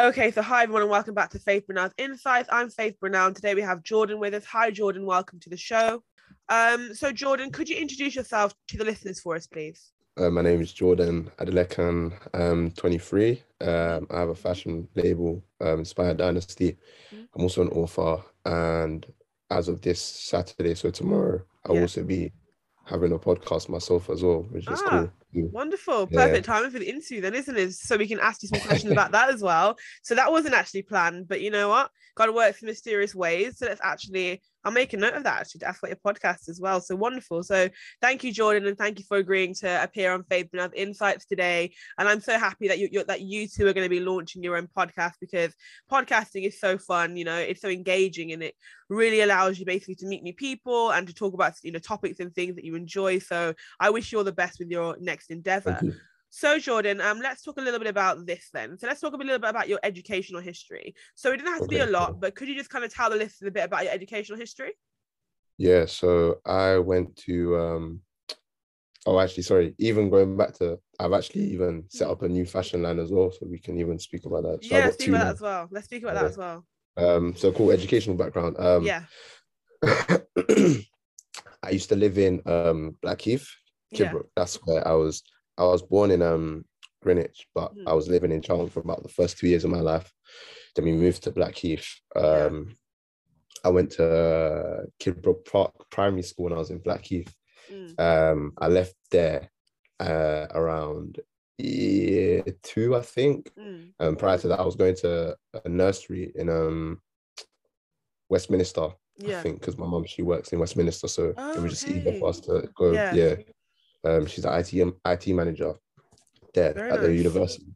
Okay, so hi everyone and welcome back to Faith Brynel's Insights. I'm Faith Brynel. And today we have Jordan with us. Hi Jordan, welcome to the show. Um, so Jordan, could you introduce yourself to the listeners for us, please? Uh, my name is Jordan Adelekan. I'm 23. Um, I have a fashion label, um, Inspire Dynasty. Mhm. I'm also an author, and as of this Saturday, so tomorrow, I'll Yeah. also be having a podcast myself as well, which is Ah, cool. Wonderful, Yeah. perfect timing for the interview, then, isn't it? So we can ask you some questions about that as well. So that wasn't actually planned, but you know what? God works in mysterious ways. So let's actually, I'll make a note of that actually to ask about your podcast as well. So wonderful. So thank you, Jordan, and thank you for agreeing to appear on Faith Brynel's Insights today. And I'm so happy that you you're, that you two are going to be launching your own podcast because podcasting is so fun. You know, it's so engaging and it really allows you basically to meet new people and to talk about you know topics and things that you enjoy. So I wish you all the best with your next endeavor. So Jordan, um, let's talk a little bit about this then. So let's talk a little bit about your educational history. So it didn't have to be a lot, but could you just kind of tell the listeners a bit about your educational history? Yeah, so I went to, um, oh, actually, sorry, even going back to, I've actually even set up a new fashion line as well, so we can even speak about that. So yeah, speak about that as well. Let's speak about that as well. Um, so cool educational background. Um, yeah, I used to live in um Blackheath, yeah, That's where I was. I was born in um Greenwich, but Mhm. I was living in Charlton for about the first two years of my life. Then we moved to Blackheath. Um, I went to Kidbrooke Park Primary School when I was in Blackheath. Mm, Um, I left there uh, around year two, I think. mm. Um, prior to that, I was going to a nursery in um Westminster. yeah. I think because my mum she works in Westminster, so it was just easier for us to go. Yeah. Yeah, um, she's an IT IT manager there Very at the nice. university.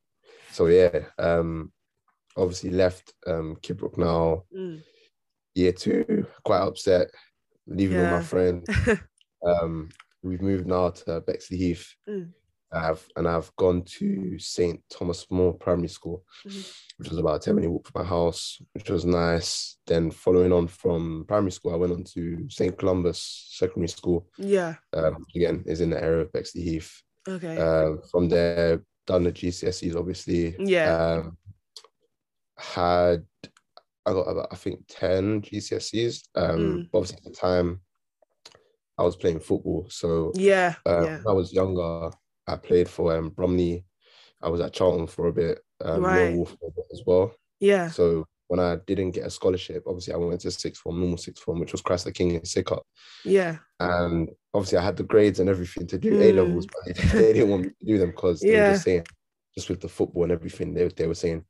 So yeah, um, obviously left um Kidbrooke now Mm. year two, quite upset, leaving all Yeah. my friends. Um, we've moved now to Bexleyheath. Mm. I've and I've gone to St Thomas More Primary School, Mhm. which was about a 10 minute walk from my house, which was nice. Then following on from primary school, I went on to St Columba's Secondary School. yeah. Um, again, is in the area of Bexleyheath. Okay. Um, from there, done the GCSEs, obviously. yeah. Um, had I got about I think 10 GCSEs. Um, Mm. obviously at the time I was playing football. So yeah. um, yeah. when I was younger, I played for um, Bromley. I was at Charlton for a bit, um, Right. Millwall for a bit as well. Yeah. So when I didn't get a scholarship, obviously I went to sixth form, normal sixth form, which was Christ the King in Sidcup. Yeah. And obviously I had the grades and everything to do A levels, but they, didn't want me to do them because they were Mm. Just saying, just with the football and everything, they, they were saying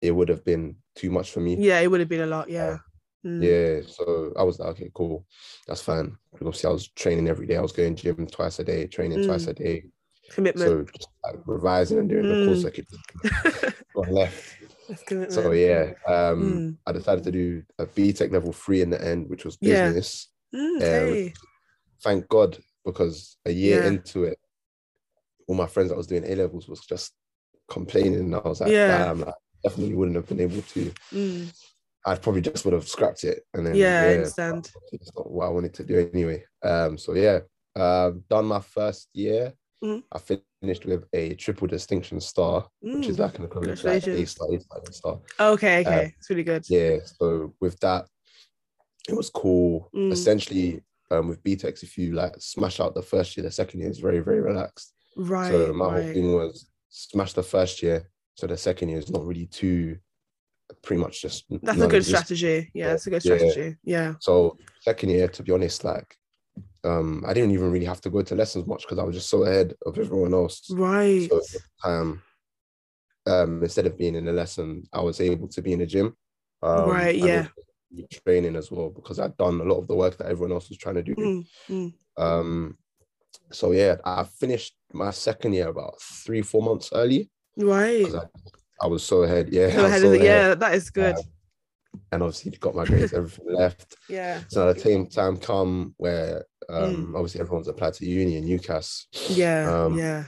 it would have been too much for me. Yeah. It would have been a lot. Yeah. Mm. Yeah, so I was like, okay, cool, that's fine. Because obviously, I was training every day. I was going gym twice a day, training twice Mm. a day. Commitment. So just like revising and doing the course I got left. That's. So yeah, um, Mm. I decided to do a BTEC level three in the end, which was Yeah. business. Mm, okay. Thank God, because a year Yeah. into it, all my friends that was doing A levels was just complaining, and I was like, Yeah. damn, like, definitely wouldn't have been able to. Mm. I probably just would have scrapped it, and then Yeah, I understand. it's not what I wanted to do anyway. Um, so yeah, um, done my first year. Mhm. I finished with a triple distinction star, which is Mm. like an equivalent to like A star, A star, A star. Okay. Okay. it's really good. Yeah. So with that, it was cool. Mm. Essentially, um, with BTECs, if you like smash out the first year, the second year is very, very relaxed. Right. so my whole thing was smash the first year, so the second year is not really too, pretty much just. That's a good strategy. Yeah, that's a good Yeah. strategy. Yeah. So second year, to be honest, like um, I didn't even really have to go to lessons much because I was just so ahead of everyone else. Right. So um, um, instead of being in a lesson, I was able to be in a gym. Um, Right, yeah. Training as well because I'd done a lot of the work that everyone else was trying to do. Mm, mm. Um, so yeah, I finished my second year about three, four months early Right. I, I was so ahead. Yeah, So ahead so of the- ahead. yeah, that is good. and obviously got my grades, everything left. yeah. So at the same time come where um obviously everyone's applied to uni in. Mm. Yeah. Um, yeah.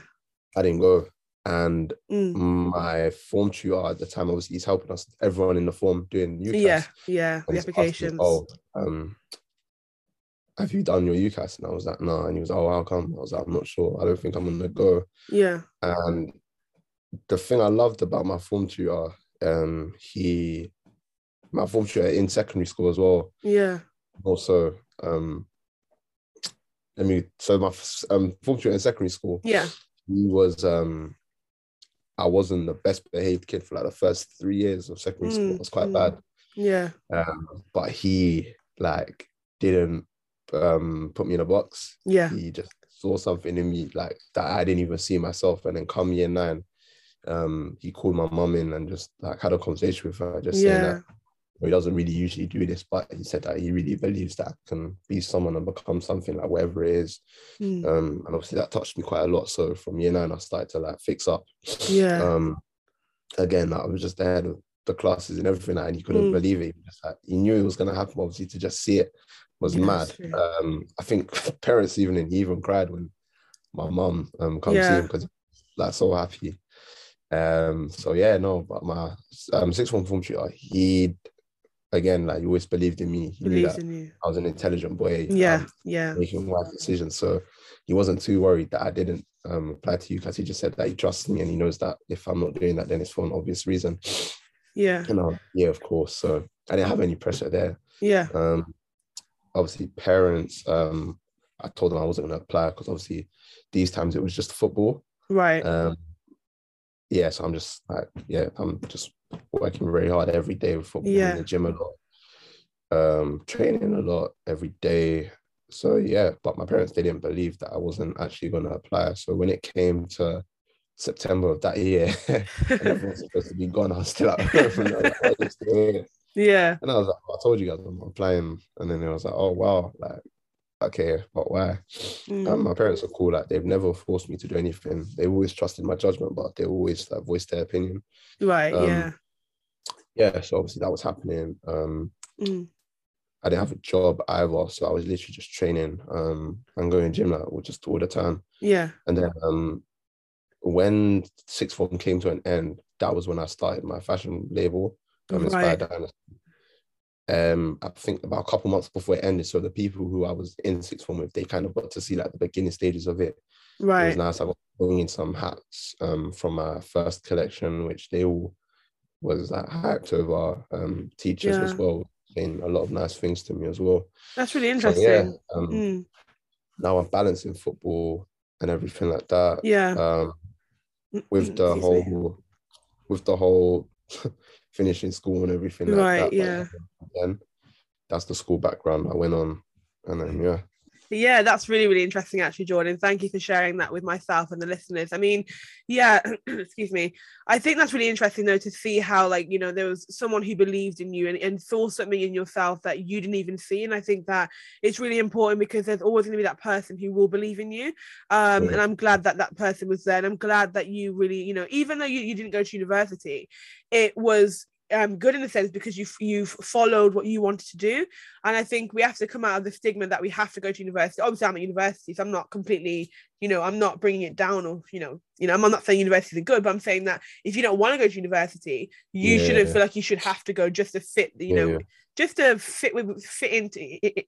I didn't go. And Mm. my form tutor at the time, obviously, he's helping us, everyone in the form doing UCAS. Yeah. Yeah. The applications. oh, um, have you done your UCAS? And I was like, no. And he was, oh, how come? I was like, I'm not sure. I don't think I'm gonna go. Yeah. And the thing I loved about my form tutor um, he my form tutor in secondary school as well. Yeah. Also, um, let me. So my um, form tutor in secondary school, Yeah. he was um, I wasn't the best behaved kid for like the first three years of secondary school. Mm, It was quite mm. bad. Yeah. Um, but he like didn't um put me in a box. Yeah. He just saw something in me like that I didn't even see myself. And then come year nine, um, he called my mum in and just like had a conversation with her, just saying that he doesn't really usually do this, but he said that he really believes that I can be someone and become something like whatever it is. Mm. Um, and obviously that touched me quite a lot. So from year nine, I started to like fix up. Yeah. Um, again, like, I was just there of the classes and everything, and he couldn't Mm. believe it. He, just like, he knew it was gonna happen. Obviously, to just see it was Yeah, mad. Um, I think parents even he even cried when my mum um come see Yeah. him because like so happy. Um, so yeah, no, but my um sixth form form tutor, he again like he always believed in me. He knew that in you. I was an intelligent boy. Yeah. um, Yeah. making wise decisions. So he wasn't too worried that I didn't um, apply to you because He just said that he trusts me and he knows that if I'm not doing that, then it's for an obvious reason. Yeah. You know, yeah, of course. So I didn't have any pressure there. Yeah. Um, obviously, parents, um, I told them I wasn't going to apply because obviously these times it was just football. Right. Um, yeah, so I'm just like, yeah, I'm just working very hard every day with football Yeah. in the gym a lot, um, training a lot every day. So yeah, but my parents they didn't believe that I wasn't actually going to apply. So when it came to September of that year, and everyone was supposed to be gone, I was still at home. and I was like, "Why are you still here?" yeah. And I was like, I told you guys I'm applying. And then it was like, oh wow, like okay, but why? Mm. Um, my parents are cool. Like they've never forced me to do anything. They always trusted my judgment, but they always like voiced their opinion. right. um, yeah. Yeah, so obviously that was happening. Um, Mm. I didn't have a job either, so I was literally just training um and going gym like just all the time. Yeah. And then um, when sixth form came to an end, that was when I started my fashion label, um, Inspire Dynasty. Um, I think about a couple months before it ended. So the people who I was in sixth form with, they kind of got to see like the beginning stages of it. Right. It was nice. I got bringing some hats um from my first collection, which they all was like hyped over. Um, teachers as well, saying a lot of nice things to me as well. That's really So interesting. yeah, um, Mm. now I'm balancing football and everything like that. Yeah. Um, Mm, with mm, the excuse me. whole, with the whole finishing school and everything like Right, that. yeah. Then that's the school background I went on, and then yeah. Yeah, that's really, really interesting, actually, Jordan. Thank you for sharing that with myself and the listeners. I mean, yeah, excuse me. I think that's really interesting, though, to see how, like, you know, there was someone who believed in you and, and saw something in yourself that you didn't even see. And I think that it's really important because there's always going to be that person who will believe in you. Um, Yeah. And I'm glad that that person was there. And I'm glad that you really, you know, even though you, you didn't go to university, it was um, good in a sense because you've you've followed what you wanted to do and I think we have to come out of the stigma that we have to go to university. Obviously, I'm at university, so I'm not completely, you know, I'm not bringing it down or, you know, you know, I'm not saying universities are good, but I'm saying that if you don't want to go to university, you shouldn't feel like you should have to go just to fit, you Yeah, know, yeah. just to fit with fit into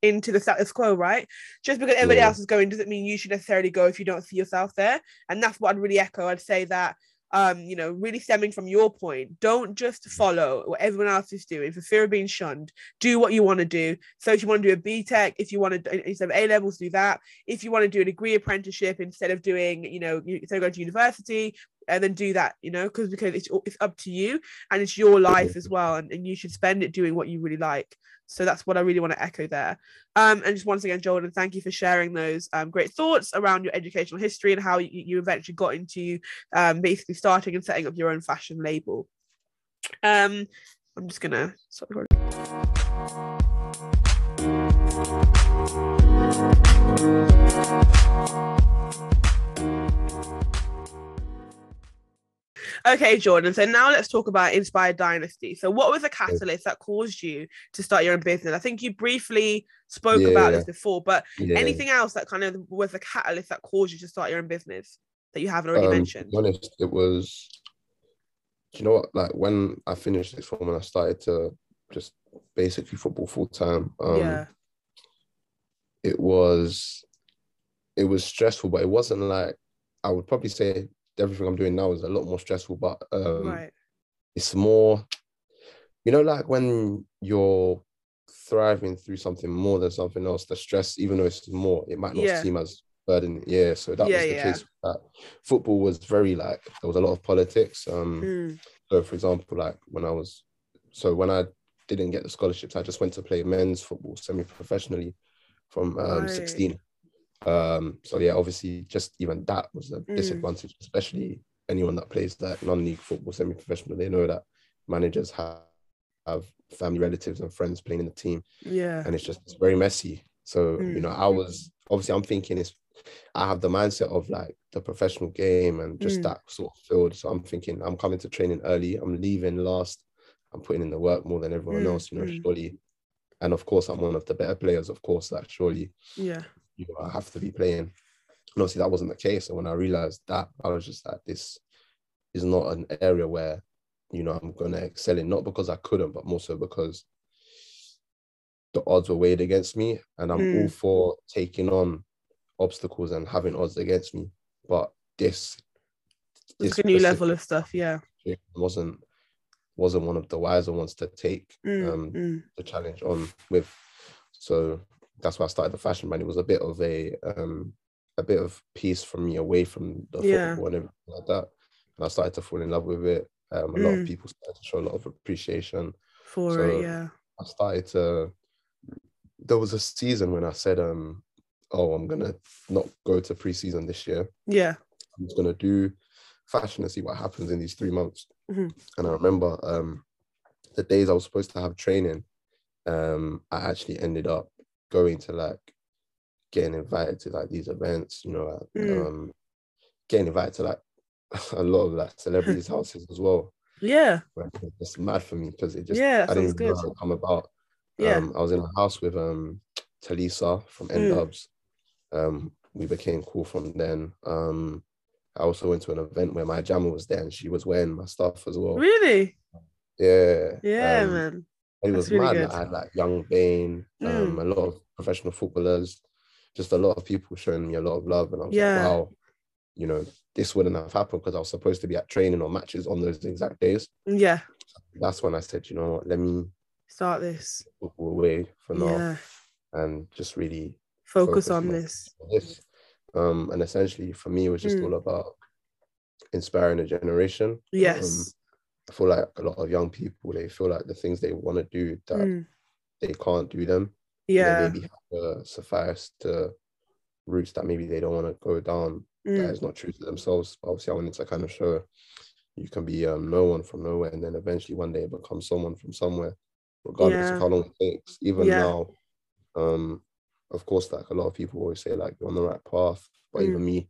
into the status quo, right? Just because everybody Yeah. else is going doesn't mean you should necessarily go if you don't see yourself there. And that's what I'd really echo. I'd say that um, you know, really stemming from your point, don't just follow what everyone else is doing for fear of being shunned. Do what you want to do. So if you want to do a BTEC, if you want to instead of A levels, do that. If you want to do a degree apprenticeship instead of doing, you know, instead of going to university, and then do that, you know, because because it's it's up to you and it's your life as well, and, and you should spend it doing what you really like. So that's what I really want to echo there. Um, and just once again, Jordan, thank you for sharing those um, great thoughts around your educational history and how you, you eventually got into um, basically starting and setting up your own fashion label. Um, I'm just gonna stop recording. Okay, Jordan. So now let's talk about Inspire Dynasty. So, what was the catalyst that caused you to start your own business? I think you briefly spoke about this before, but yeah. anything else that kind of was the catalyst that caused you to start your own business that you haven't already Um, mentioned? Honest, it was. Do you know what? Like when I finished this form and I started to just basically football full time. Um, yeah. it was it was stressful, but it wasn't like I would probably say everything I'm doing now is a lot more stressful. But um, right. it's more, you know, like when you're thriving through something more than something else, the stress, even though it's more, it might not Yeah. seem as burden. Yeah. So that Yeah, was the yeah. case. With that football was very like there was a lot of politics. Um, Mm. so for example, like when I was, so when I didn't get the scholarships, I just went to play men's football semi-professionally from um, Right. 16. Um, so yeah, obviously, just even that was a Mm. disadvantage, especially anyone that plays that non-league football semi-professional. They know that managers have have family relatives and friends playing in the team, Yeah. and it's just it's very messy. So you Mm. know, I was obviously I'm thinking it's I have the mindset of like the professional game and just Mm. that sort of field. So I'm thinking I'm coming to training early. I'm leaving last. I'm putting in the work more than everyone Mm, else. You know, mm. surely. And of course, I'm one of the better players. Of course, that surely Yeah. You know, I have to be playing. And obviously, that wasn't the case. And when I realized that, I was just like, this is not an area where, you know, I'm going to excel in, not because I couldn't, but more so because the odds were weighed against me. And I'm all Mm. for taking on obstacles and having odds against me. But this, this a new level of stuff. Yeah. wasn't wasn't one of the wiser ones to take Mm, um, mm. the challenge on with. So that's why I started the fashion brand. It was a bit of a um a bit of peace from me away from the Yeah. football and everything like that. And I started to fall in love with it. Um, a lot Mm. of people started to show a lot of appreciation. For So- it. Yeah. I started to. There was a season when I said, um, "Oh, I'm gonna not go to preseason this year. Yeah. I'm just gonna do fashion and see what happens in these three months." Mhm. And I remember um, the days I was supposed to have training, um, I actually ended up going to like getting invited to like these events, you know, like, Mm. um, getting invited to like a lot of like celebrities' houses as well. Yeah. It's mad for me because it just Yeah, I didn't even know how it come about. Yeah. Um, I was in a house with um Talisa from N Mm. Um, we became cool from then. Um, I also went to an event where my jammer was there and she was wearing my stuff as well. Really? Yeah. Yeah, um, man. It was really mad. good. I had like Young Bane, um, Mm. a lot of professional footballers, just a lot of people showing me a lot of love, and I was Yeah. like, wow, you know, this wouldn't have happened because I was supposed to be at training or matches on those exact days. Yeah. That's when I said, you know what, let me Start this. away for now Yeah. and just really Focus, focus on more this. on this. Um, and essentially for me, it was just Mm. all about inspiring a generation. Um, Yes. I feel like a lot of young people they feel like the things they want to do that Mm. they can't do them. They Yeah. maybe have to suffice to routes that maybe they don't want to go down. That Mm. is not true to themselves. Obviously, I wanted to kind of show you can be um, no one from nowhere, and then eventually one day become someone from somewhere, regardless Yeah. of how long it takes. Even Yeah. now, um, of course, like a lot of people always say, like you're on the right path, but Mm. even me,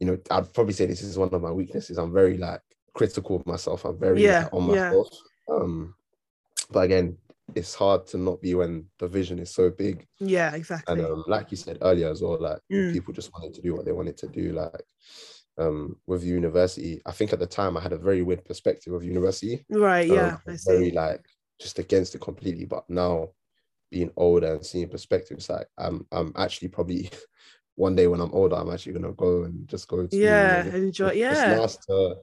you know, I'd probably say this is one of my weaknesses. I'm very like critical of myself. I'm very Yeah, on yeah. myself. Um, but again, it's hard to not be when the vision is so big. Yeah, exactly. And um, like you said earlier as well, like Mm. people just wanted to do what they wanted to do. Like um, with university, I think at the time I had a very weird perspective of university. right. Um, Yeah. Very like just against it completely. But now being older and seeing perspectives, like I'm I'm actually probably one day when I'm older, I'm actually gonna go and just go to Yeah. and Enjoy. it's Yeah. nice to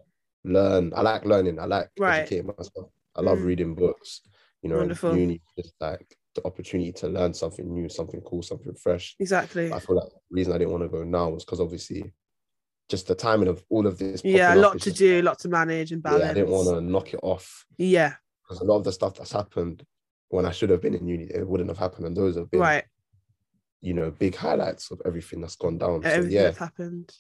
learn. I like learning. I like Right. educating myself. I love Mm. reading books. You know, Wonderful. and uni just like the opportunity to learn something new, something cool, something fresh. Exactly. I feel like the reason I didn't want to go now was because obviously just the timing of all of this. Yeah. A lot to just- do. Lot to manage and balance. Yeah, I didn't want to knock it off Yeah. because a lot of the stuff that's happened when I should have been in uni, it wouldn't have happened, and those have been, Right. you know, big highlights of everything that's gone down. So Everything yeah, that's happened.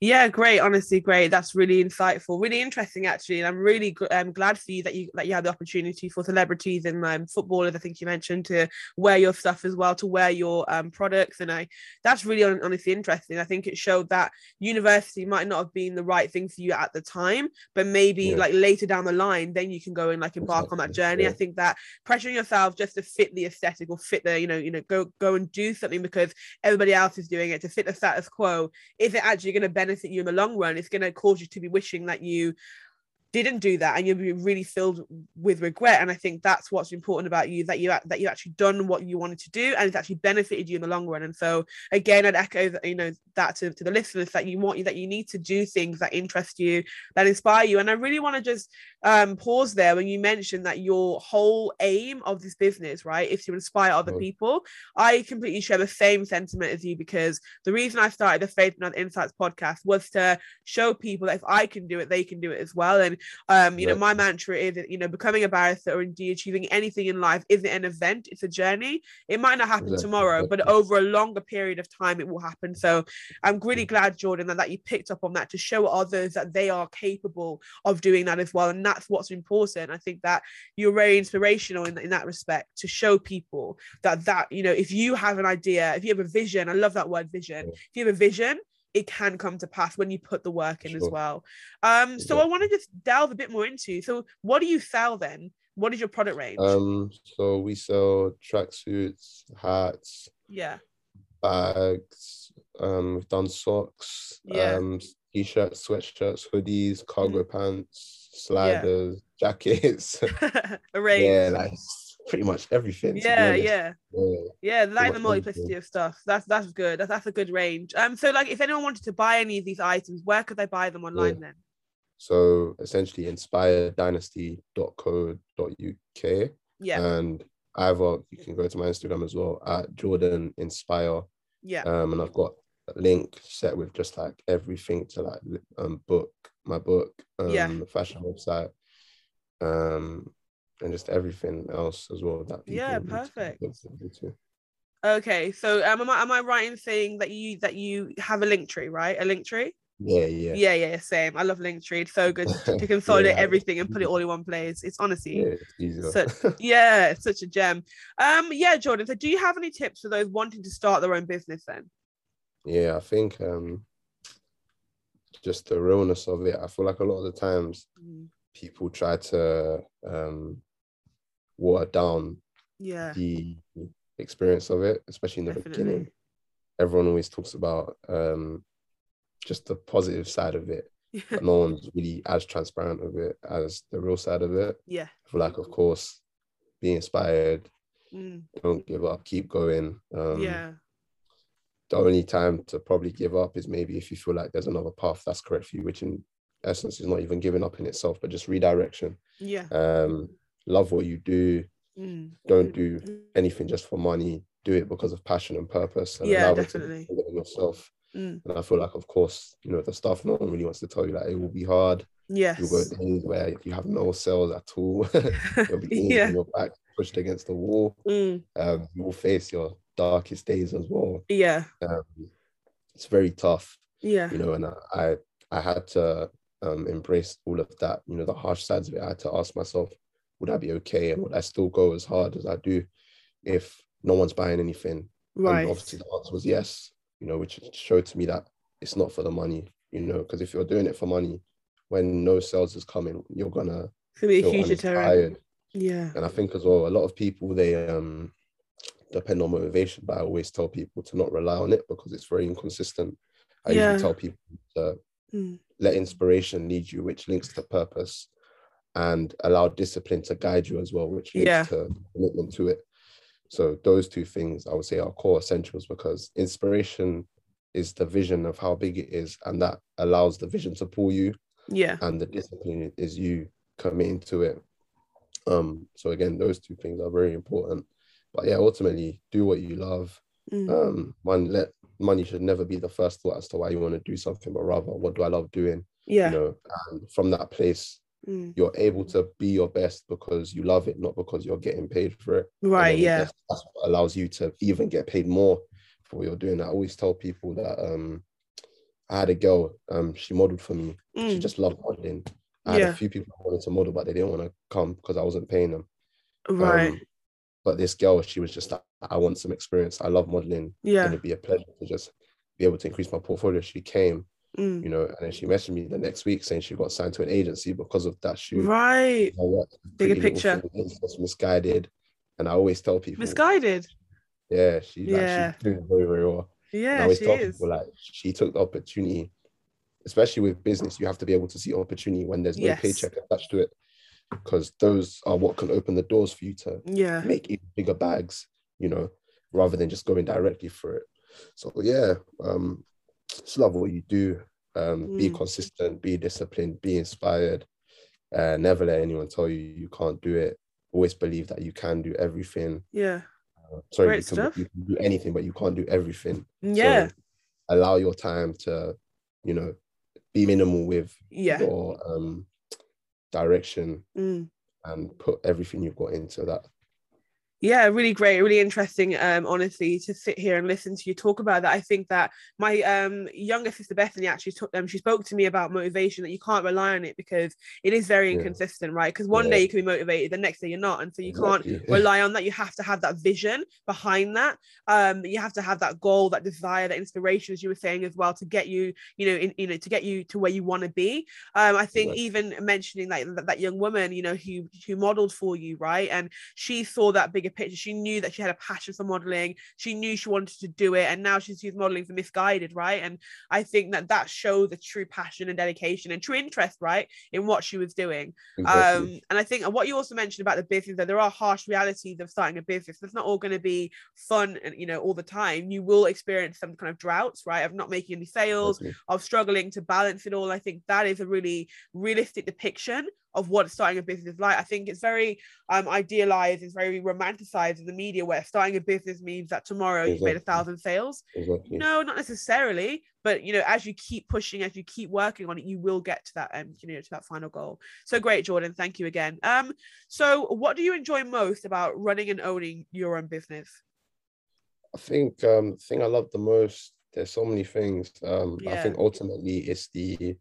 Yeah, great. Honestly, great. That's really insightful, really interesting, actually. And I'm really gl- um, glad for you that you that you had the opportunity for celebrities and um, footballers. I think you mentioned to wear your stuff as well, to wear your um, products, and I that's really hon- honestly interesting. I think it showed that university might not have been the right thing for you at the time, but maybe Yeah. like later down the line, then you can go and like embark on that journey. I yeah. think think that pressuring yourself just to fit the aesthetic or fit the you know you know go go and do something because everybody else is doing it to fit the status quo is it actually going to benefit you in the long run. It's going to cause you to be wishing that you didn't do that and you'll be really filled with regret. And i think that's what's important about you that you that you actually done what you wanted to do and it's actually benefited you in the long run. And so again i'd echo that you know that to, to the listeners that you want that you need to do things that interest you that inspire you. And i really want to just um, pause there when you mentioned that your whole aim of this business right is to inspire other oh. people. I completely share the same sentiment as you because the reason i started the faith and other insights podcast was to show people that if i can do it they can do it as well. And um, you know, my mantra is that, you know, becoming a barrister or indeed achieving anything in life isn't an event, it's a journey. It might not happen exactly. tomorrow, but over a longer period of time, it will happen. So I'm really mm. glad, Jordan, that, that you picked up on that to show others that they are capable of doing that as well. And that's what's important. I think that you're very inspirational in, in that respect to show people that that, you know, if you have an idea, if you have a vision, I love that word vision. If you have a vision, it can come to pass when you put the work in sure. as well. Um, so yeah. I want to just delve a bit more into. So, what do you sell then? What is your product range? Um, so we sell tracksuits, hats, yeah, bags. Um, we've done socks, yeah. um, t-shirts, sweatshirts, hoodies, cargo mm. pants, sliders, yeah. jackets. a range. Yeah, like pretty much everything. Yeah, yeah, yeah, yeah. Like the multiplicity of stuff. That's that's good. That's, that's a good range. Um, so like, if anyone wanted to buy any of these items, where could they buy them online yeah. then? So essentially, inspiredynasty.co.uk. Yeah. And either you can go to my Instagram as well at Jordan Inspire. Yeah. Um, and I've got a link set with just like everything to like um book my book, um, yeah. the fashion website, um, and just everything else as well that yeah perfect. okay so um, am I am I right in saying that you that you have a Linktree right? A Linktree yeah yeah. Yeah yeah same. I love Linktree it's so good to consolidate yeah. everything and put it all in one place. It's honestly yeah, it's so, yeah it's such a gem. Um yeah Jordan so do you have any tips for those wanting to start their own business then? Yeah I think um just the realness of it. I feel like a lot of the times mm. people try to um water down yeah the experience of it, especially in the Definitely. beginning. Everyone always talks about um, just the positive side of it. Yeah. But no one's really as transparent of it as the real side of it. Yeah. For like, of course, be inspired. Mm. Don't give up. Keep going. Um, yeah. The only time to probably give up is maybe if you feel like there's another path that's correct for you, which in essence is not even giving up in itself, but just redirection. Yeah. Um, love what you do. Mm. Don't do anything just for money. Do it because of passion and purpose. And yeah, definitely. yourself. Mm. And I feel like, of course, you know, the stuff no one really wants to tell you like it will be hard. Yes. You'll go days where you have no sales at all. You'll be yeah. your back pushed against the wall. Mm. Um, you will face your darkest days as well. Yeah. Um, it's very tough. Yeah. You know, and I I had to um embrace all of that, you know, the harsh sides of it. I had to ask myself, would I be okay and would I still go as hard as I do if no one's buying anything? Right. And obviously the answer was yes, you know, which showed to me that it's not for the money, you know, because if you're doing it for money, when no sales is coming, you're gonna be a huge deterrent. Yeah. And I think as well, a lot of people they um depend on motivation, but I always tell people to not rely on it because it's very inconsistent. I yeah. usually tell people to mm. let inspiration lead you, which links to purpose and allow discipline to guide you as well, which leads yeah. to commitment to it. So those two things I would say are core essentials because inspiration is the vision of how big it is, and that allows the vision to pull you. Yeah. And the discipline is you committing to it. Um, so again, those two things are very important. But yeah, ultimately do what you love. Mm. Um, one let money should never be the first thought as to why you want to do something, but rather what do I love doing? Yeah. You know, and from that place, mm. you're able to be your best because you love it, not because you're getting paid for it. Right. Yeah. That's, that's, what allows you to even get paid more for what you're doing. I always tell people that um, I had a girl, um, she modeled for me. Mm. She just loved modeling. I had yeah. a few people who wanted to model, but they didn't want to come because I wasn't paying them. Right. Um, but this girl, she was just like, I want some experience. I love modeling. Yeah. And it'd be a pleasure to just be able to increase my portfolio. She came Mm. You know, and then she messaged me the next week saying she got signed to an agency because of that shoot. Right. Bigger picture. Was misguided. And I always tell people misguided. Yeah, she like, yeah. she's doing very, very well. Yeah, she is. People, like she took the opportunity especially with business, you have to be able to see opportunity when there's no Yes. paycheck attached to it, because those are what can open the doors for you to Yeah. make even bigger bags, you know, rather than just going directly for it. So yeah, um, just love what you do. Um, be Mm. consistent, be disciplined, be inspired. Uh, never let anyone tell you you can't do it. Always believe that you can do everything. Yeah. Uh, sorry, Great you can, stuff. you can do anything, but you can't do everything. Yeah. So allow your time to, you know, be minimal with yeah. your um, direction Mm. and put everything you've got into that. Yeah, really great, really interesting. Um, honestly, to sit here and listen to you talk about that, I think that my um younger sister Bethany actually took them. She spoke to me about motivation that you can't rely on it because it is very Yeah. inconsistent, right? Because one Yeah. day you can be motivated, the next day you're not, and so you can't rely on that. You have to have that vision behind that. Um, you have to have that goal, that desire, that inspiration, as you were saying as well, to get you, you know, in, you know, to get you to where you want to be. Um, I think Right. even mentioning like that, that young woman, you know, who who modeled for you, right? And she saw that bigger picture. She knew that she had a passion for modeling. She knew she wanted to do it, and now she's she's modeling for Missguided, right? And I think that that showed the true passion and dedication and true interest, right, in what she was doing. Exactly. Um, and I think what you also mentioned about the business that there are harsh realities of starting a business. It's not all going to be fun, and you know, all the time. You will experience some kind of droughts, right, of not making any sales, Exactly. of struggling to balance it all. I think that is a really realistic depiction of what starting a business is like. I think it's very um, idealized, it's very romanticized in the media where starting a business means that tomorrow you've made a thousand sales. Exactly. No, not necessarily. But you know, as you keep pushing, as you keep working on it, you will get to that um, you know, to that final goal. So great, Jordan. Thank you again. Um, so what do you enjoy most about running and owning your own business? I think um the thing I love the most, there's so many things. Um I think ultimately it's the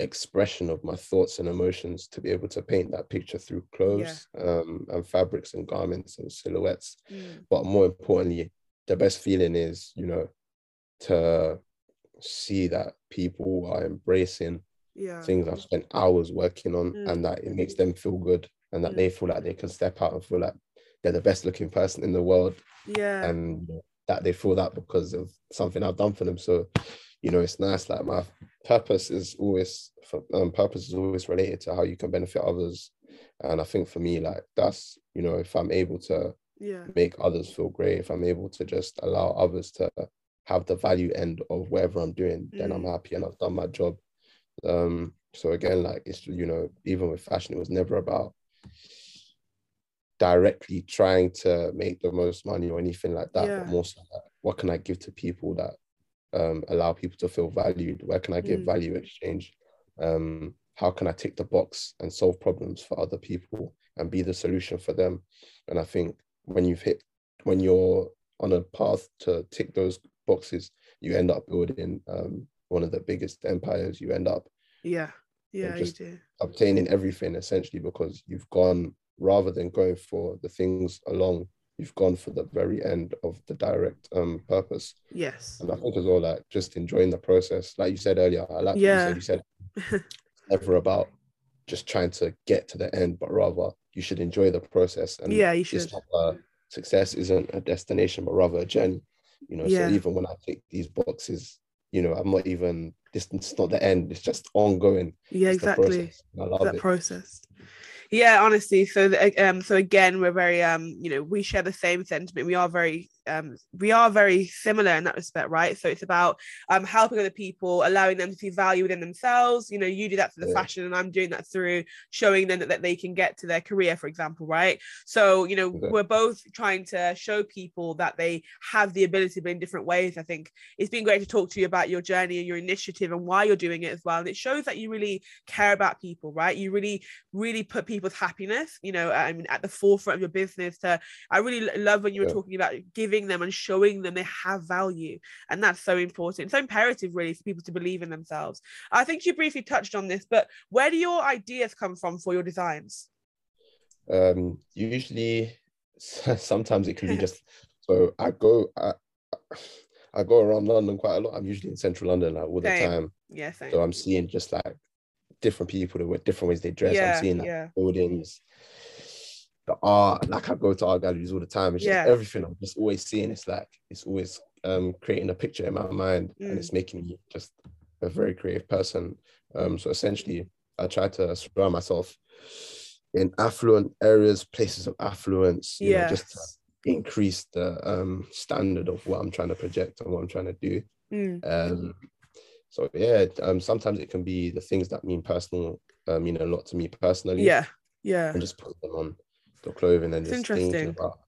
expression of my thoughts and emotions to be able to paint that picture through clothes um and fabrics and garments and silhouettes. Mm, But more importantly, the best feeling is, you know, to see that people are embracing yeah. things I've spent hours working on Mm. and that it makes them feel good and that Mm. they feel like they can step out and feel like they're the best looking person in the world Yeah. and that they feel that because of something I've done for them. So, you know, it's nice. Like my purpose is always for um, purpose is always related to how you can benefit others. And I think for me, like that's you know, if I'm able to yeah. make others feel great, if I'm able to just allow others to have the value end of whatever I'm doing, then I'm Mm. happy and I've done my job. Um, so again, like it's you know, even with fashion, it was never about directly trying to make the most money or anything like that, Yeah. but more so like, what can I give to people that um, allow people to feel valued? Where can I give Mm. value exchange? Um, how can I tick the box and solve problems for other people and be the solution for them? And I think when you've hit, when you're on a path to tick those boxes, you end up building um, one of the biggest empires. You end up Yeah. Yeah, just- obtaining everything essentially because you've gone rather than going for the things along you've gone for the very end of the direct um purpose Yes. and i think as well like just enjoying the process like you said earlier i like Yeah. what you said you said never about just trying to get to the end but rather you should enjoy the process and yeah, you should. not a, success isn't a destination but rather a journey you know Yeah. so even when i tick these boxes you know i'm not even this it's not the end it's just ongoing Yeah, it's the exactly. i love that it process yeah honestly so um so again we're very um you know we share the same sentiment. We are very um we are very similar in that respect right? So it's about um helping other people allowing them to see value within themselves. You know you do that through the Yeah. fashion and i'm doing that through showing them that, that they can get to their career for example right? So you know Okay. we're both trying to show people that they have the ability but in different ways i think. It's been great to talk to you about your journey and your initiative and why you're doing it as well. And it shows that you really care about people right? You really really put people's happiness you know i mean at the forefront of your business. To i really love when you were Yeah. talking about giving them and showing them they have value. And that's so important. So imperative really for people to believe in themselves. I think you briefly touched on this but where do your ideas come from for your designs? Um usually sometimes it can be just so i go I, I go around london quite a lot. I'm usually in central london like all the time. Yeah same. so i'm seeing just like different people that with different ways they dress. Yeah i'm seeing like yeah. buildings the art like i go to art galleries all the time it's Yeah. just everything i'm just always seeing it's like it's always um creating a picture in my mind Mm. and it's making me just a very creative person. Um, so essentially, I try to surround myself in affluent areas, places of affluence, you know, just to increase the um, standard of what I'm trying to project and what I'm trying to do. Mm. Um, so yeah, um, sometimes it can be the things that mean personal, uh, mean a lot to me personally. Yeah, yeah. And just put them on the clothing and It's just thinking about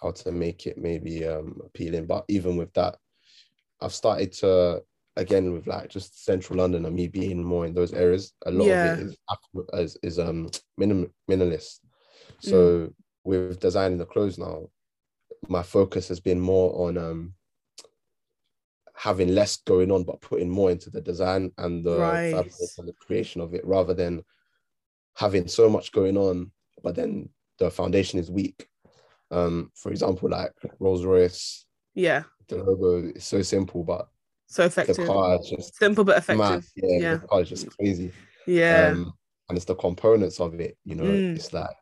how to make it maybe um, appealing. But even with that, I've started to again with like just central London and me being more in those areas. A lot Yeah. of it is is, is um minim- minimalist. Mm. So with designing the clothes now, my focus has been more on um having less going on, but putting more into the design and the Right. and the creation of it, rather than having so much going on, but then the foundation is weak. Um, for example, like Rolls Royce, Yeah. the logo is so simple, but So effective. the car is just Simple but mad. effective. Yeah, Yeah. the car is just crazy. Yeah. Um, and it's the components of it, you know, Mm. it's like,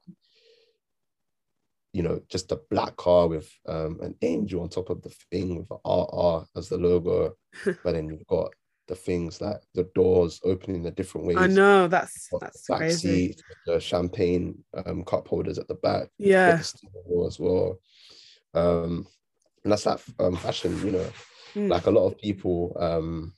you know, just a black car with um, an angel on top of the thing with RR as the logo. but then you've got the things like the doors opening the different ways. I know that's that's back crazy. seat, the champagne um, cup holders at the back, Yeah. the as well. Um, and that's that um, fashion, you know, Mm. like a lot of people, um,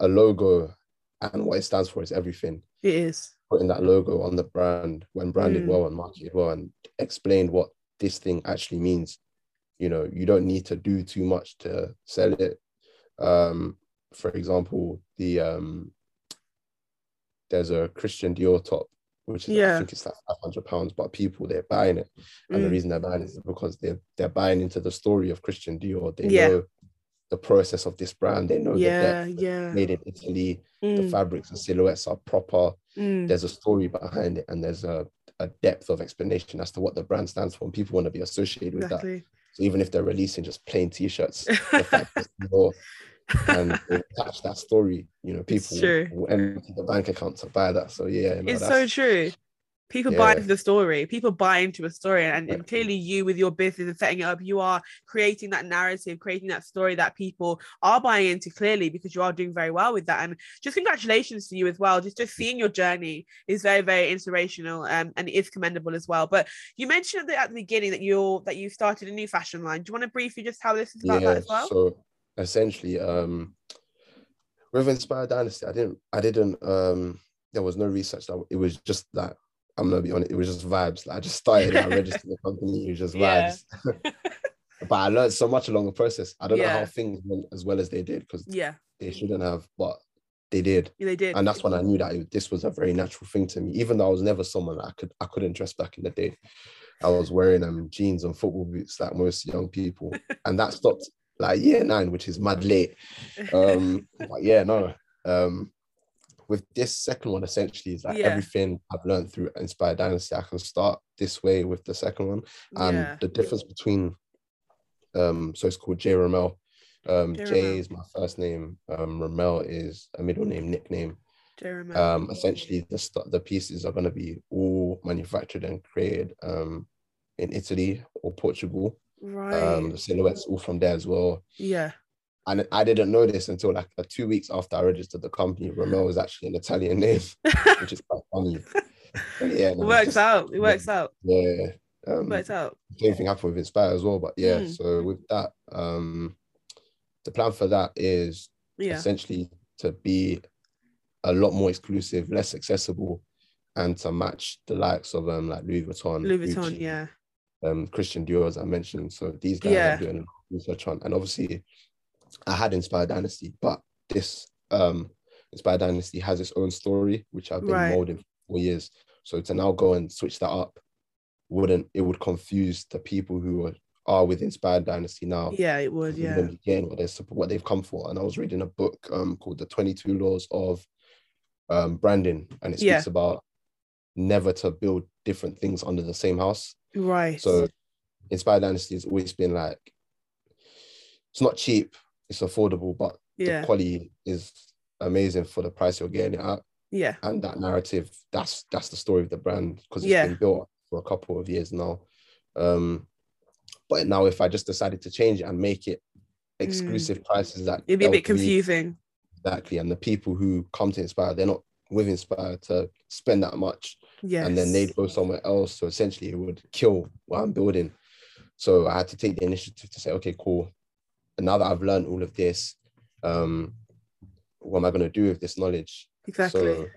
a logo and what it stands for is everything. It is. Putting that logo on the brand when branded Mm. well and marketed well and explained what this thing actually means. You know, you don't need to do too much to sell it. Um, for example, the um, there's a Christian Dior top, which is Yeah. I think it's like five hundred pounds, but people they're buying it, and the Mm. reason they're buying it is because they're they're buying into the story of Christian Dior. They Yeah. know the process of this brand. They know Yeah, the depth. yeah. Made in Italy. The Mm, fabrics and silhouettes are proper. mm. There's a story behind it, and there's a, a depth of explanation as to what the brand stands for. And people want to be associated with that. So even if they're releasing just plain t-shirts, the fact that and attach that story, you know, people empty the bank account to buy that. So yeah, no, it's so true. People buy into the story. People buy into a story, and, and clearly, you with your business and setting it up, you are creating that narrative, creating that story that people are buying into. Clearly, because you are doing very well with that, and just congratulations to you as well. Just just seeing your journey is very very inspirational, um, and it is commendable as well. But you mentioned at the, at the beginning that you're that you started a new fashion line. Do you want to briefly just tell this about that as well? So essentially, um, with Inspire Dynasty, I didn't, I didn't, um, there was no research. That it was just that I'm gonna be honest, it was just vibes. Like I just started, I registered the company, it was just Yeah. vibes. but I learned so much along the process. I don't know how things went as well as they did because yeah, they shouldn't have, but they did. they did. And that's when I knew that it, this was a very natural thing to me. Even though I was never someone that I could I couldn't dress back in the day. I was wearing um jeans and football boots like most young people, and that stopped like year nine, which is mad late. Um, but yeah, no. Um, with this second one, essentially, is like Yeah. everything I've learned through Inspire Dynasty. I can start this way with the second one, and yeah. the difference between um, so it's called J Ramel. Um, J. J is my first name. Um, Ramel is a middle name, nickname Jeremy. um essentially the st- the pieces are going to be all manufactured and created um in Italy or Portugal right. um the silhouettes all from there as well yeah. and I didn't know this until like uh, two weeks after I registered the company Romeo was actually an Italian name which is quite funny But yeah no, it's works just- out. It works out. yeah It um works out. same thing happened with Inspire as well but yeah Mm. so with that um the plan for that is Yeah. essentially to be a lot more exclusive, less accessible, and to match the likes of um like Louis Vuitton, Louis Vuitton. Gucci, Yeah. Um Christian Dior, as I mentioned. So these guys Yeah. are doing research on, and obviously, I had Inspire Dynasty, but this um Inspire Dynasty has its own story, which I've been Right. molding for years. So to now go and switch that up wouldn't it would confuse the people who are, are with Inspire Dynasty now Yeah, it would. Yeah. getting what they're supp- what they've come for. And I was reading a book um called The 22 Laws of um branding, and it Yeah. speaks about never to build different things under the same house. Right. So Inspire Dynasty has always been like it's not cheap, it's affordable, but yeah. the quality is amazing for the price you're getting it at. Yeah. And that narrative, that's that's the story of the brand because it's Yeah. been built for a couple of years now. Um, but now if I just decided to change it and make it exclusive prices that Mm. It'd be a bit confusing. exactly. And the people who come to Inspire, they're not with Inspire to spend that much. Yes. And then they'd go somewhere else. So essentially, it would kill what I'm building. So I had to take the initiative to say, okay, cool. And now that I've learned all of this, um, what am I going to do with this knowledge? Exactly. So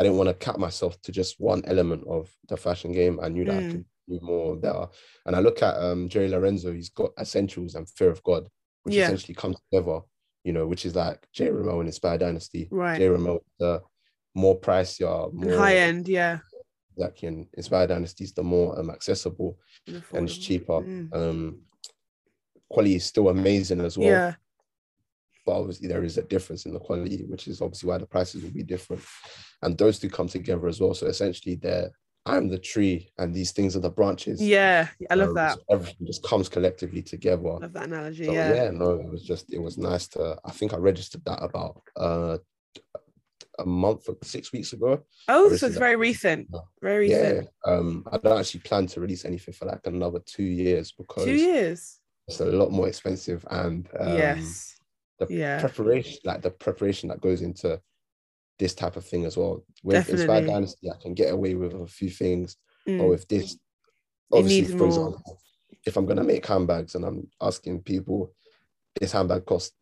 I didn't want to cap myself to just one element of the fashion game. I knew that I Mm. could do more better. And I look at um, Jerry Lorenzo, he's got Essentials and Fear of God, which Yeah. essentially comes together, you know, which is like J. Ramel and Inspire Dynasty. right. J. Ramel, the more pricier, more high end, yeah. Exactly, and Inspire Dynasty's, the more um, accessible and and it's cheaper. Mm. Um, quality is still amazing as well yeah. but obviously there is a difference in the quality, which is obviously why the prices will be different. And those two come together as well. So essentially, they're I'm the tree, and these things are the branches. Yeah. I love Um, that. so everything just comes collectively together. Love that analogy. So, yeah. yeah. no, it was just it was nice to. I think I registered that about uh a month or six weeks ago. Oh, so it's very recent. Very recent. Yeah. Um, I don't actually plan to release anything for like another two years because Two years. it's a lot more expensive and um, yes. the Yeah. preparation, like the preparation that goes into this type of thing as well. With Inspired Definitely. Dynasty, I can get away with a few things, Mm. but with this, obviously, for more. example, if I'm gonna make handbags and I'm asking people, this handbag costs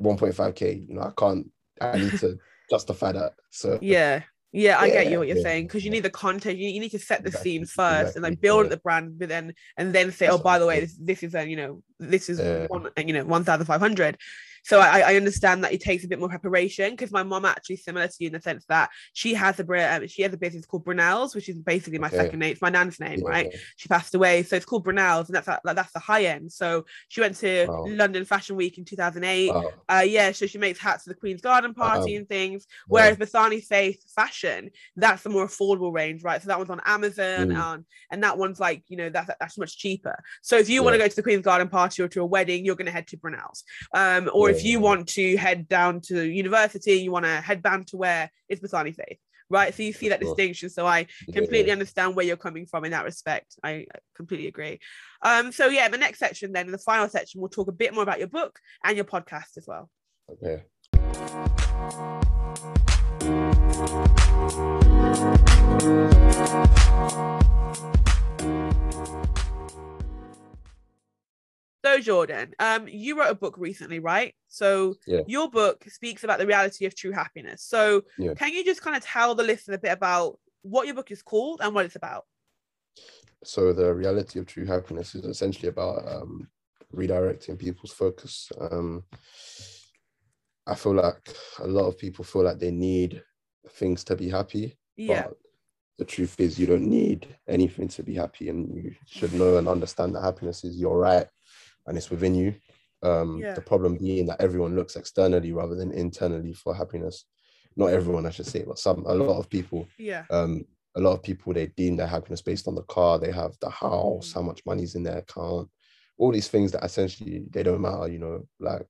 1.5k, you know, I can't. I need to justify that. So Yeah. Yeah, I get you what you're yeah, saying because you yeah. need the content. You, you need to set the Exactly, scene first and like build yeah. the brand, but then and then say, oh, That's oh, by the way, this, this is a you know this is Yeah. one you know one thousand five hundred. So I, I understand that it takes a bit more preparation because my mom actually similar to you in the sense that she has a um, she has a business called Brynel's, which is basically my Okay. second name. It's my nan's name, yeah, right? She passed away, so it's called Brynel's, and that's like, that's the high end. So she went to Wow. London Fashion Week in two thousand eight. Wow. Uh, yeah, so she makes hats for the Queen's Garden Party Wow. and things. Yeah. Whereas Bathani Faith Fashion, that's the more affordable range, right? So that one's on Amazon, Mm. um, and that one's like, you know, that's that's much cheaper. So if you want to go to the Queen's Garden Party or to a wedding, you're going to head to Brynel's. Um, or if you want to head down to university, you want to headband to where it's Bathani Faith, right? So you see that distinction. So I completely understand where you're coming from in that respect. I completely agree. Um, so yeah, the next section, then, in the final section, we'll talk a bit more about your book and your podcast as well. Okay. So Jordan, um, you wrote a book recently, right? So Yeah. your book speaks about the reality of true happiness. So Yeah. can you just kind of tell the listener a bit about what your book is called and what it's about? So the reality of true happiness is essentially about um, redirecting people's focus. Um, I feel like a lot of people feel like they need things to be happy, Yeah, but the truth is you don't need anything to be happy, and you should know and understand that happiness is your right and it's within you. Um, Yeah. The problem being that everyone looks externally rather than internally for happiness. Not everyone, I should say, but some a lot of people yeah, um a lot of people they deem their happiness based on the car they have the house Mm. how much money's in their account all these things that essentially they don't matter you know like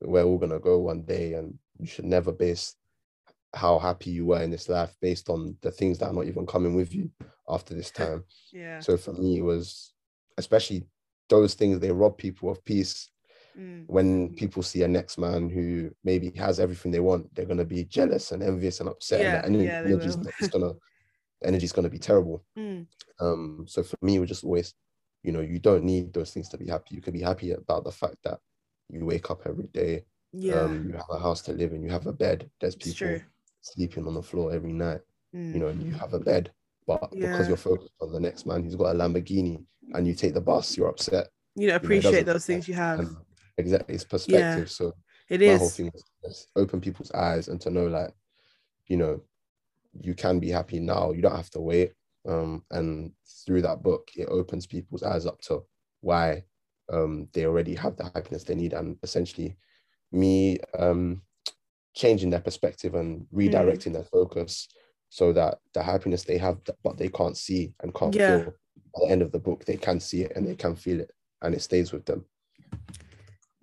we're all gonna go one day and you should never base how happy you were in this life based on the things that are not even coming with you after this time yeah. so for me it was especially those things they rob people of peace Mm, when people see a next man who maybe has everything they want, they're gonna be jealous and envious and upset, Yeah, and yeah, energy's gonna energy's gonna be terrible. mm, Um, so for me, we just always, you know, you don't need those things to be happy. You can be happy about the fact that you wake up every day, yeah, um, you have a house to live in, you have a bed. There's people sleeping on the floor every night. Mm, You know, and you have a bed, but Yeah. because you're focused on the next man who's got a Lamborghini and you take the bus, you're upset. you know, appreciate doesn't- those things you have. And exactly, it's perspective. So It my whole thing is open people's eyes and to know like you know you can be happy now you don't have to wait um and through that book it opens people's eyes up to why um they already have the happiness they need and essentially me um changing their perspective and redirecting their focus so that the happiness they have but they can't see and can't Yeah. feel at the end of the book they can see it and they can feel it and it stays with them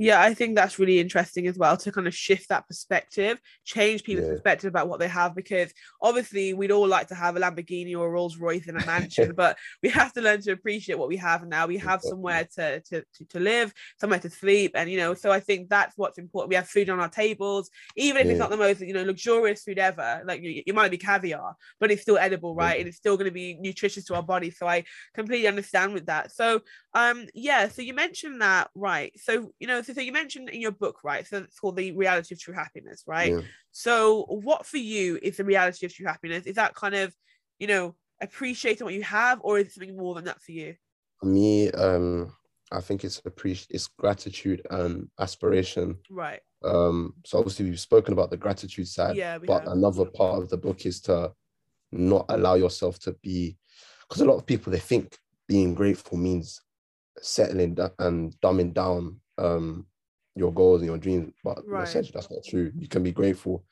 Yeah, I think that's really interesting as well to kind of shift that perspective, change people's Yeah. perspective about what they have. Because obviously, we'd all like to have a Lamborghini or a Rolls Royce in a mansion, but we have to learn to appreciate what we have now. We have somewhere to, to to to live, somewhere to sleep, and you know. So I think that's what's important. We have food on our tables, even if it's not the most you know luxurious food ever. Like you, it might be caviar, but it's still edible, right? Yeah. And it's still going to be nutritious to our body. So I completely understand with that. So um yeah so you mentioned that right so you know so, so you mentioned in your book right so it's called the reality of true happiness right Yeah. so what for you is the reality of true happiness is that kind of you know appreciating what you have or is it something more than that for you For me, um, I think it's appreci- it's gratitude and aspiration. right Um, so obviously we've spoken about the gratitude side, Yeah, but have. another part of the book is to not allow yourself to be, because a lot of people they think being grateful means settling and dumbing down um your goals and your dreams, but Right. essentially that's not true. You can be grateful,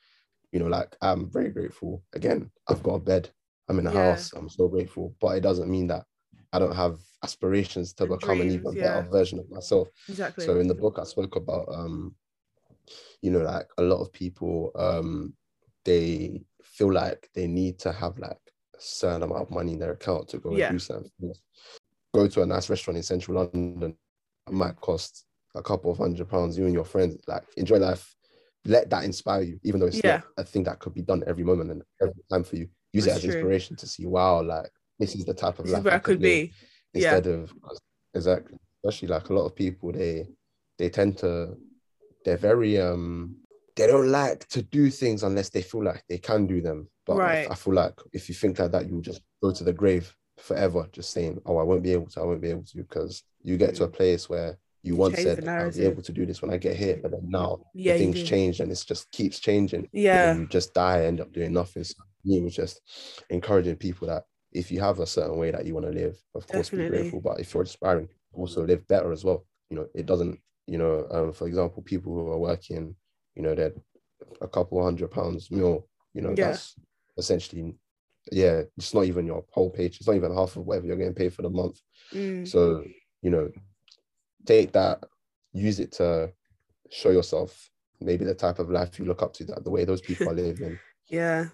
you know, like I'm very grateful. Again, I've got a bed, I'm in a Yeah. house, I'm so grateful, but it doesn't mean that I don't have aspirations to become an dreams, even yeah. better version of myself. exactly So in the book, I spoke about, um, you know, like a lot of people, um, they feel like they need to have like a certain amount of money in their account to go Yeah. and do things. Go to a nice restaurant in central London, it might cost a couple of hundred pounds. You and your friends, like enjoy life. Let that inspire you, even though it's Yeah. not a thing that could be done every moment and every time for you. Use That's it as true. inspiration to see, wow, like this is the type of this is life where i could be Yeah. instead of exactly especially like a lot of people they they tend to they're very um they don't like to do things unless they feel like they can do them but I- I, feel like if you think like that you'll just go to the grave forever just saying oh i won't be able to i won't be able to because you get to a place where you once Change said i'll be able to do this when i get here but then now Yeah, the things change and it just keeps changing yeah and you just die, end up doing nothing. So me, was just encouraging people that if you have a certain way that you want to live, of course, Definitely. be grateful. But if you're aspiring, also live better as well. You know, it doesn't. You know, um, for example, people who are working, you know, they're a couple hundred pounds meal. You know, Yeah. that's essentially, yeah, it's not even your whole page. It's not even half of whatever you're getting paid for the month. Mm. So, you know, take that, use it to show yourself maybe the type of life you look up to, that the way those people are living, yeah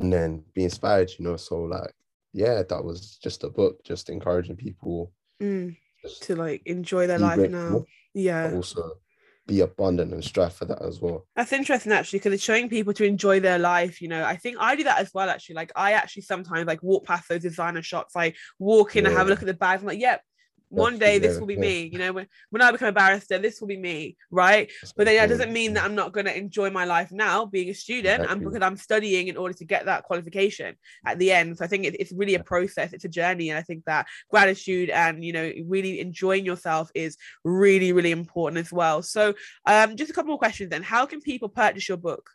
and then be inspired, you know. So, like, yeah, that was just a book, just encouraging people Mm. just to like enjoy their life now yeah also be abundant and strive for that as well. That's interesting actually, because it's showing people to enjoy their life. You know, I think I do that as well. Actually, like I actually sometimes like walk past those designer shops. I walk in and have a look at the bags. I'm like, yep, one day this will be me. You know, when when I become a barrister, this will be me, right? But then that doesn't mean that I'm not going to enjoy my life now, being a student, and Exactly. because I'm studying in order to get that qualification at the end. So I think it, it's really a process. It's a journey, and I think that gratitude and you know really enjoying yourself is really really important as well. So um, just a couple more questions then. How can people purchase your book?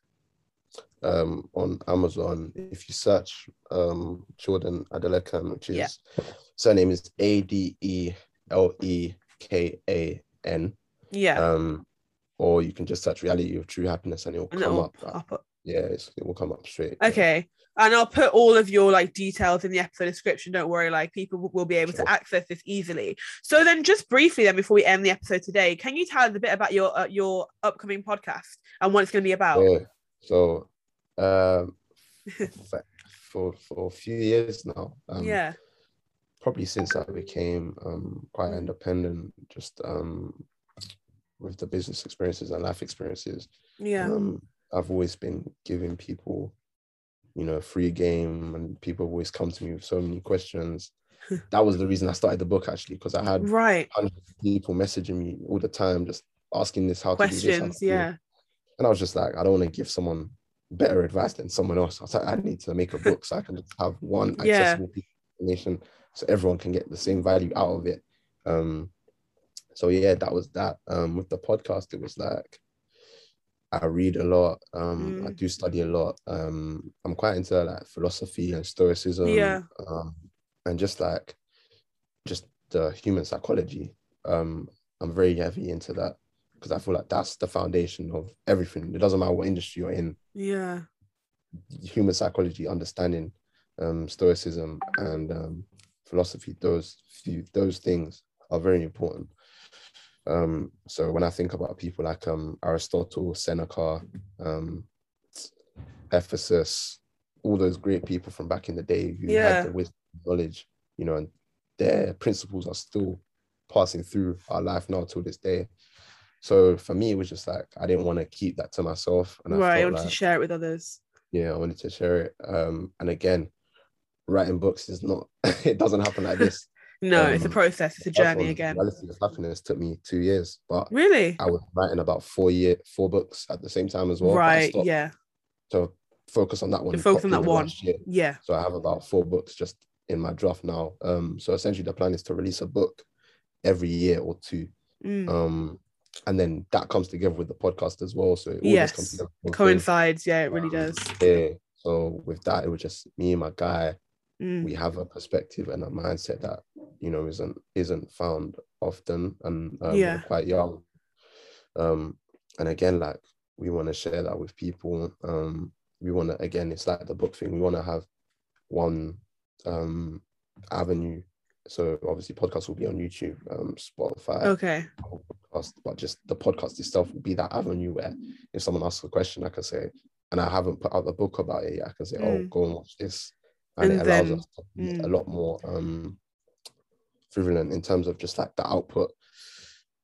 Um, on Amazon. If you search um, Jordan Adelekan, which is Yeah. surname is A D E L E K A N, Yeah. um, or you can just search "Reality of True Happiness" and it will and come up. up. Yeah, it's, it will come up straight. yeah. Okay. And I'll put all of your like details in the episode description. Don't worry, like people will- will be able Sure. to access this easily. So then, just briefly, then before we end the episode today, can you tell us a bit about your uh, your upcoming podcast and what it's going to be about? Yeah. So, um, for, for a few years now, um, yeah. probably since I became um, quite independent, just um, with the business experiences and life experiences, Yeah. um, I've always been giving people, you know, a free game, and people always come to me with so many questions. that was the reason I started the book actually, because I had Right. hundreds of people messaging me all the time, just asking this, how to do this, how Questions. to do it. Yeah. And I was just like, I don't want to give someone better advice than someone else. I was like, I need to make a book so I can just have one Yeah. accessible piece of information so everyone can get the same value out of it. Um, so yeah, that was that. Um, with the podcast, it was like I read a lot. Um, I Mm. do study a lot. Um, I'm quite into like philosophy and stoicism. Yeah. Um, and just like just the human psychology. Um, I'm very heavy into that because I feel like that's the foundation of everything. It doesn't matter what industry you're in. Yeah. Human psychology, understanding um, stoicism and um, philosophy. Those few, those things are very important. Um, so when I think about people like um Aristotle, Seneca, um, Epictetus, all those great people from back in the day who Yeah. had the wisdom, knowledge, you know, and their principles are still passing through our life now till this day. So for me, it was just like I didn't want to keep that to myself, and I right. I felt want like to share it with others. yeah, I wanted to share it. Um, and again, writing books is not it doesn't happen like this. No, it's a Um, process. It's a journey again. Reality of happiness took me two years, but Really? I was writing about four year four books at the same time as well. right. Yeah. To focus on that one. Focus on that one. Yeah. So I have about four books just in my draft now. Um, so essentially the plan is to release a book every year or two. Mm. Um, and then that comes together with the podcast as well. So it all yes. just comes together. It one thing. coincides. Yeah, it really does. Yeah. So with that, it was just me and my guy. Mm. We have a perspective and a mindset that you know isn't isn't found often, and um, Yeah. quite young. Um, and again, like we want to share that with people. Um, we want to again, it's like the book thing. We want to have one um avenue. So obviously, podcast will be on YouTube, um, Spotify, Okay. podcast, but just the podcast itself will be that avenue where if someone asks a question, I can say, and I haven't put out the book about it yet, I can say, oh, Mm. go and watch this. And, And it allows then- us to be mm. a lot more um prevalent in terms of just like the output.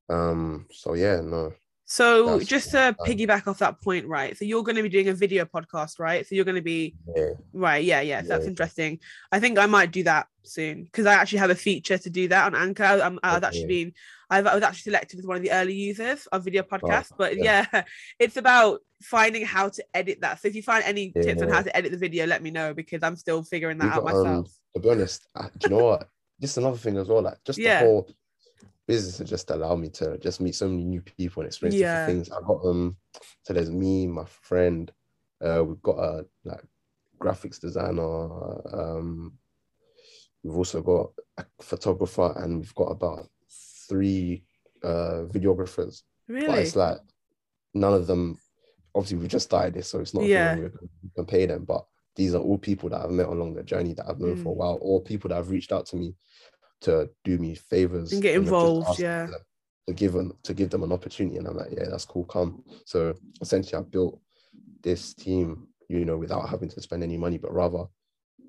Um, so yeah, no. So That's- just to um, piggyback off that point, right? So you're going to be doing a video podcast, right? So you're going to be Yeah, right, yeah, yeah. That's Yeah. interesting. I think I might do that soon because I actually have a feature to do that on Anchor. I'm, I've actually been, I've, I was actually selected as one of the early users of video podcasts. but yeah. yeah, it's about finding how to edit that. So if you find any tips on how to edit the video, let me know because I'm still figuring that We out got, um, myself. to be honest, I, do you know what? Just another thing as well. Like just the whole business has just allowed me to just meet so many new people and experience Yeah. different things. I got um so there's me, my friend, uh we've got a like graphics designer, um we've also got a photographer and we've got about three uh videographers. But Really? it's like none of them obviously we just started this, so it's not Yeah. we can pay them, but these are all people that I've met along the journey that I've known for a Mm. while, or people that have reached out to me to do me favors And get involved, yeah. To, to give them to give them an opportunity. And I'm like, yeah, that's cool, come. So essentially I built this team, you know, without having to spend any money, but rather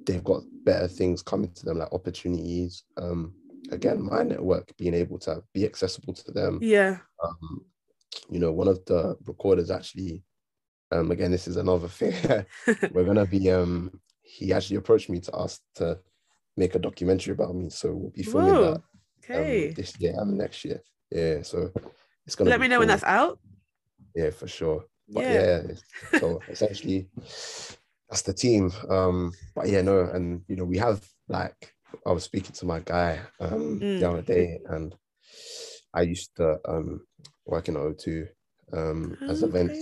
they've got better things coming to them, like opportunities. Um, again, my network being able to be accessible to them yeah. um, you know, one of the recorders actually, um, again, this is another thing. We're gonna be um he actually approached me to ask to make a documentary about me. So we'll be filming Whoa. that um, Okay. this year and next year. Yeah, so it's gonna Let me know when that's out. yeah for sure. But Yeah. yeah, so essentially that's the team. Um, but yeah, no, and you know, we have like I was speaking to my guy um Mm. the other day and I used to um work in O2 um as events,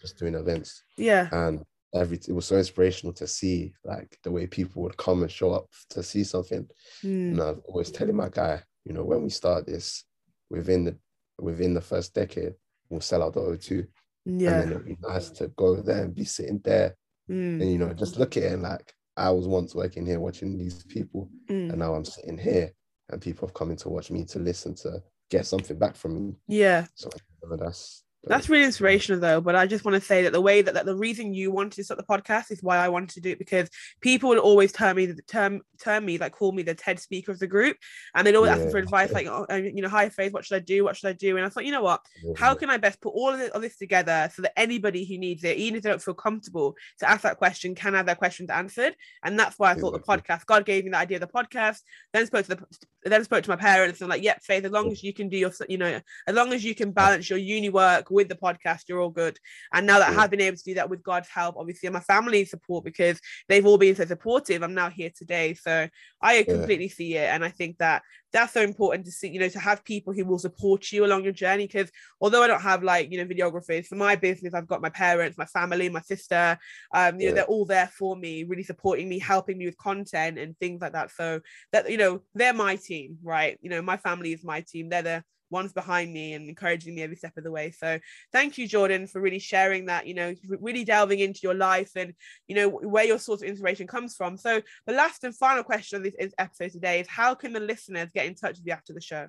just doing events Yeah. and every it was so inspirational to see like the way people would come and show up to see something. Mm. And I've always telling my guy, you know, when we start this within the within the first decade, we'll sell out the O2 Yeah. and then it'd be nice to go there and be sitting there Mm. and you know just look at it and like I was once working here watching these people Mm. and now I'm sitting here and people have come in to watch me to listen to get something back from me. Yeah. So that's That's really inspirational, though. But I just want to say that the way that, that the reason you wanted to start the podcast is why I wanted to do it because people will always term me the term term me like call me the TED speaker of the group, and they'd always ask for advice like, oh, uh, you know, hi Faith, what should I do? What should I do? And I thought, you know what? How can I best put all of this, of this together so that anybody who needs it, even if they don't feel comfortable to ask that question, can have their questions answered? And that's why I thought the podcast. God gave me the idea of the podcast. Then spoke to the then spoke to my parents and I'm like, yep, Faith, as long as you can do your, you know, as long as you can balance your uni work with the podcast, you're all good. And now that I have been able to do that with God's help, obviously, and my family's support because they've all been so supportive, I'm now here today. So I completely see it, and I think that that's so important to see, you know, to have people who will support you along your journey. Because although I don't have like, you know, videographers for my business, I've got my parents, my family, my sister, um, you know, they're all there for me, really supporting me, helping me with content and things like that. So that, you know, they're my team, right? You know, my family is my team. They're the ones behind me and encouraging me every step of the way. So thank you, Jordan, for really sharing that, you know, really delving into your life and, you know, where your source of inspiration comes from. So the last and final question of this episode today is how can the listeners get in touch with you after the show?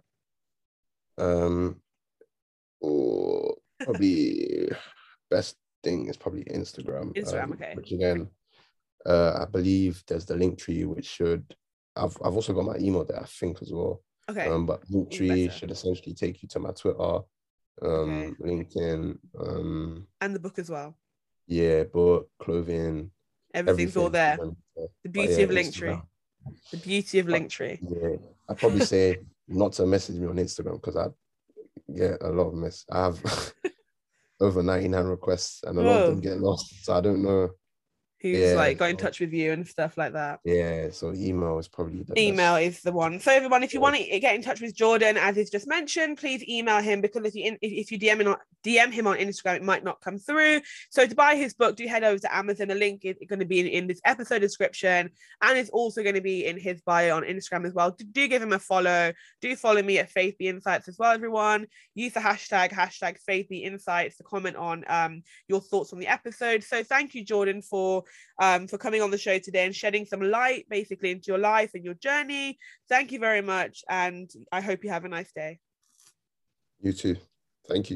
Um, Oh, probably best thing is probably Instagram. Instagram, um, okay. Which again, uh, I believe there's the Linktree, which should. I've I've also got my email there, I think as well. Okay. Um, but Linktree should essentially take you to my Twitter, um, LinkedIn, um, and the book as well. yeah, book, clothing, Everything's all there. The beauty yeah, of Linktree. Instagram. The beauty of Linktree. Yeah, I'd probably say not to message me on Instagram because I get a lot of mess. I have over 99 requests and a lot of them get lost. So I don't know. Who's Yeah, like got in touch with you and stuff like that. Yeah, so email is probably the Email best. is the one. So everyone, if you want to get in touch with Jordan, as is just mentioned, please email him because if you in, if, you DM him on DM him on Instagram, it might not come through. So to buy his book, do head over to Amazon. The link is going to be in, in this episode description, and it's also going to be in his bio on Instagram as well. Do, do give him a follow. Do follow me at Faith Be Insights as well, everyone. Use the hashtag hashtag Faith Be Insights to comment on um your thoughts on the episode. So thank you, Jordan, for um for coming on the show today and shedding some light basically into your life and your journey. Thank you very much, and I hope you have a nice day. You too. Thank you.